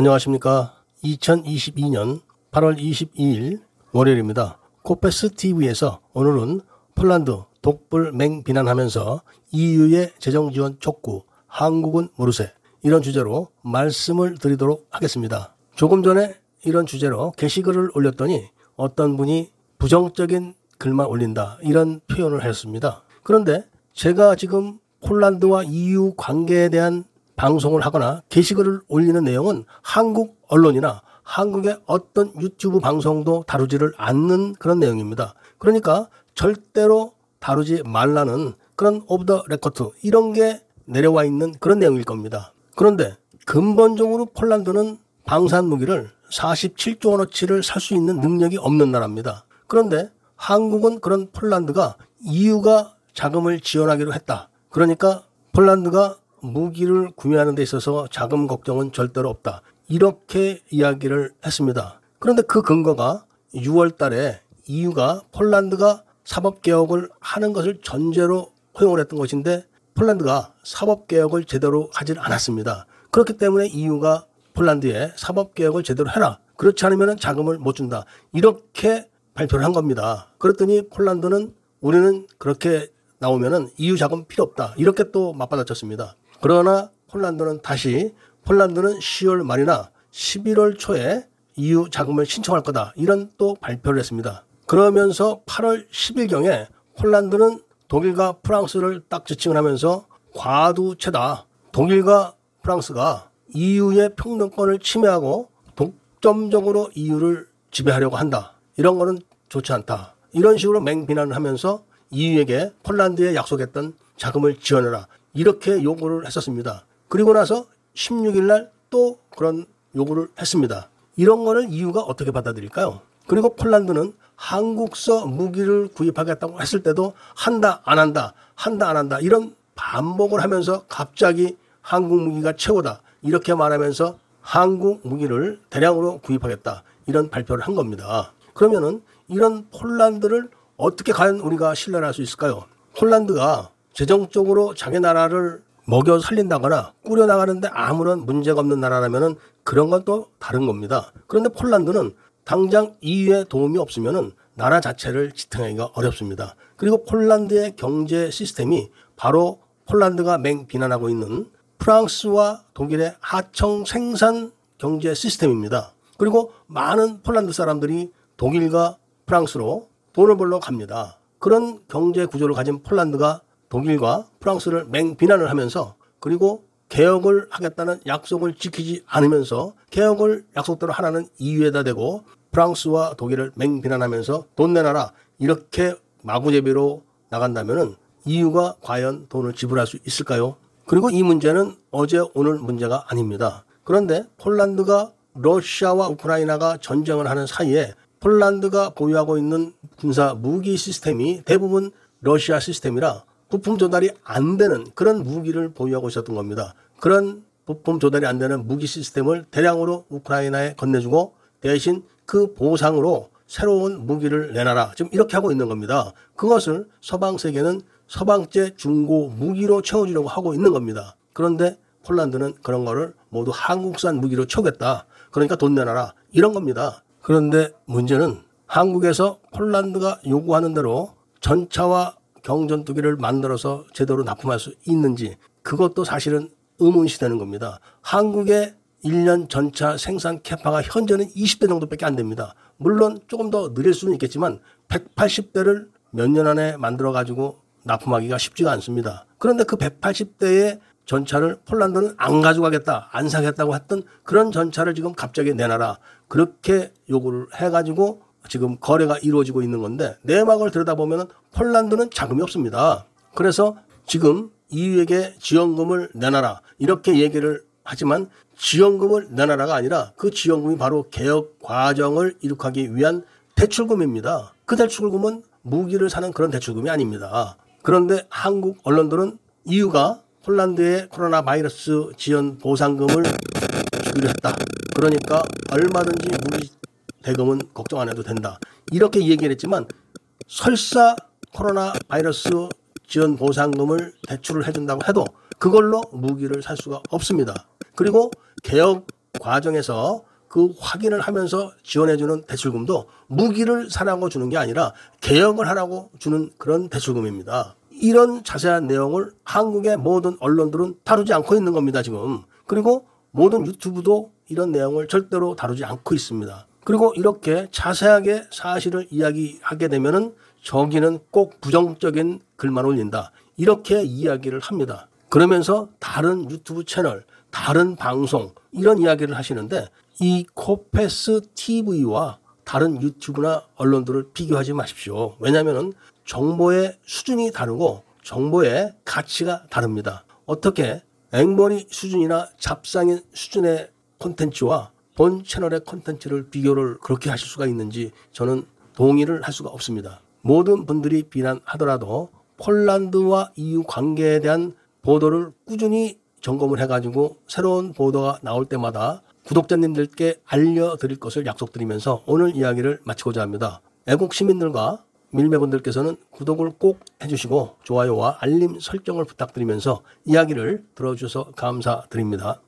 안녕하십니까. 2022년 8월 22일 월요일입니다. 코페스 TV에서 오늘은 폴란드 독불 맹 비난하면서 EU의 재정 지원 촉구, 한국은 모르세 이런 주제로 말씀을 드리도록 하겠습니다. 조금 전에 이런 주제로 게시글을 올렸더니 어떤 분이 부정적인 글만 올린다 이런 표현을 했습니다. 그런데 제가 지금 폴란드와 EU 관계에 대한 방송을 하거나 게시글을 올리는 내용은 한국 언론이나 한국의 어떤 유튜브 방송도 다루지를 않는 그런 내용입니다. 그러니까 절대로 다루지 말라는 그런 off the record 이런 게 내려와 있는 그런 내용일 겁니다. 그런데 근본적으로 폴란드는 방산 무기를 47조 원어치를 살 수 있는 능력이 없는 나라입니다. 그런데 한국은 그런 폴란드가 EU가 자금을 지원하기로 했다. 그러니까 폴란드가 무기를 구매하는 데 있어서 자금 걱정은 절대로 없다. 이렇게 이야기를 했습니다. 그런데 그 근거가 6월 달에 EU가 폴란드가 사법개혁을 하는 것을 전제로 허용을 했던 것인데 폴란드가 사법개혁을 제대로 하질 않았습니다. 그렇기 때문에 EU가 폴란드에 사법개혁을 제대로 해라. 그렇지 않으면 자금을 못 준다. 이렇게 발표를 한 겁니다. 그랬더니 폴란드는 우리는 그렇게 나오면은 EU 자금 필요 없다. 이렇게 또 맞받아쳤습니다. 그러나 폴란드는 다시 폴란드는 10월 말이나 11월 초에 EU 자금을 신청할 거다. 이런 또 발표를 했습니다. 그러면서 8월 10일경에 폴란드는 독일과 프랑스를 딱 지칭을 하면서 과두체다. 독일과 프랑스가 EU의 평등권을 침해하고 독점적으로 EU를 지배하려고 한다. 이런 거는 좋지 않다. 이런 식으로 맹비난을 하면서 EU에게 폴란드에 약속했던 자금을 지원해라. 이렇게 요구를 했었습니다. 그리고 나서 16일 날 또 그런 요구를 했습니다. 이런 거를 EU가 어떻게 받아들일까요? 그리고 폴란드는 한국서 무기를 구입하겠다고 했을 때도 한다, 안 한다, 한다, 안 한다. 이런 반복을 하면서 갑자기 한국 무기가 최고다. 이렇게 말하면서 한국 무기를 대량으로 구입하겠다. 이런 발표를 한 겁니다. 그러면은 이런 폴란드를 어떻게 과연 우리가 신뢰를 할수 있을까요? 폴란드가 재정적으로 자기 나라를 먹여 살린다거나 꾸려 나가는데 아무런 문제가 없는 나라라면은 그런 건 또 다른 겁니다. 그런데 폴란드는 당장 EU의 도움이 없으면은 나라 자체를 지탱하기가 어렵습니다. 그리고 폴란드의 경제 시스템이 바로 폴란드가 맹 비난하고 있는 프랑스와 독일의 하청 생산 경제 시스템입니다. 그리고 많은 폴란드 사람들이 독일과 프랑스로 돈을 벌러 갑니다. 그런 경제 구조를 가진 폴란드가 독일과 프랑스를 맹 비난을 하면서 그리고 개혁을 하겠다는 약속을 지키지 않으면서 개혁을 약속대로 하라는 이유에다 대고 프랑스와 독일을 맹 비난하면서 돈 내놔라 이렇게 마구제비로 나간다면은 이유가 과연 돈을 지불할 수 있을까요? 그리고 이 문제는 어제 오늘 문제가 아닙니다. 그런데 폴란드가 러시아와 우크라이나가 전쟁을 하는 사이에 폴란드가 보유하고 있는 군사 무기 시스템이 대부분 러시아 시스템이라 부품 조달이 안 되는 그런 무기를 보유하고 있었던 겁니다. 그런 부품 조달이 안 되는 무기 시스템을 대량으로 우크라이나에 건네주고 대신 그 보상으로 새로운 무기를 내놔라. 지금 이렇게 하고 있는 겁니다. 그것을 서방 세계는 서방제 중고 무기로 채워주려고 하고 있는 겁니다. 그런데 폴란드는 그런 거를 모두 한국산 무기로 채우겠다. 그러니까 돈 내놔라. 이런 겁니다. 그런데 문제는 한국에서 폴란드가 요구하는 대로 전차와 경전투기를 만들어서 제대로 납품할 수 있는지 그것도 사실은 의문시 되는 겁니다. 한국의 1년 전차 생산 캐파가 현재는 20대 정도밖에 안 됩니다. 물론 조금 더 느릴 수는 있겠지만 180대를 몇 년 안에 만들어 가지고 납품하기가 쉽지가 않습니다. 그런데 그 180대의 전차를 폴란드는 안 가져가겠다, 안 사겠다고 했던 그런 전차를 지금 갑자기 내놔라. 그렇게 요구를 해가지고 지금 거래가 이루어지고 있는 건데 내막을 들여다보면 폴란드는 자금이 없습니다. 그래서 지금 EU에게 지원금을 내놔라. 이렇게 얘기를 하지만 지원금을 내놔라가 아니라 그 지원금이 바로 개혁 과정을 이룩하기 위한 대출금입니다. 그 대출금은 무기를 사는 그런 대출금이 아닙니다. 그런데 한국 언론들은 EU가 폴란드의 코로나 바이러스 지원 보상금을 주기로 했다. 그러니까 얼마든지 무기 대금은 걱정 안 해도 된다. 이렇게 얘기를 했지만 설사 코로나 바이러스 지원 보상금을 대출을 해준다고 해도 그걸로 무기를 살 수가 없습니다. 그리고 개혁 과정에서 그 확인을 하면서 지원해주는 대출금도 무기를 사라고 주는 게 아니라 개혁을 하라고 주는 그런 대출금입니다. 이런 자세한 내용을 한국의 모든 언론들은 다루지 않고 있는 겁니다, 지금. 그리고 모든 유튜브도 이런 내용을 절대로 다루지 않고 있습니다. 그리고 이렇게 자세하게 사실을 이야기하게 되면은 저기는 꼭 부정적인 글만 올린다. 이렇게 이야기를 합니다. 그러면서 다른 유튜브 채널, 다른 방송 이런 이야기를 하시는데 이 코페스 TV와 다른 유튜브나 언론들을 비교하지 마십시오. 왜냐하면 정보의 수준이 다르고 정보의 가치가 다릅니다. 어떻게 앵벌이 수준이나 잡상인 수준의 콘텐츠와 본 채널의 콘텐츠를 비교를 그렇게 하실 수가 있는지 저는 동의를 할 수가 없습니다. 모든 분들이 비난하더라도 폴란드와 EU 관계에 대한 보도를 꾸준히 점검을 해가지고 새로운 보도가 나올 때마다 구독자님들께 알려드릴 것을 약속드리면서 오늘 이야기를 마치고자 합니다. 애국 시민들과 밀매분들께서는 구독을 꼭 해주시고 좋아요와 알림 설정을 부탁드리면서 이야기를 들어주셔서 감사드립니다.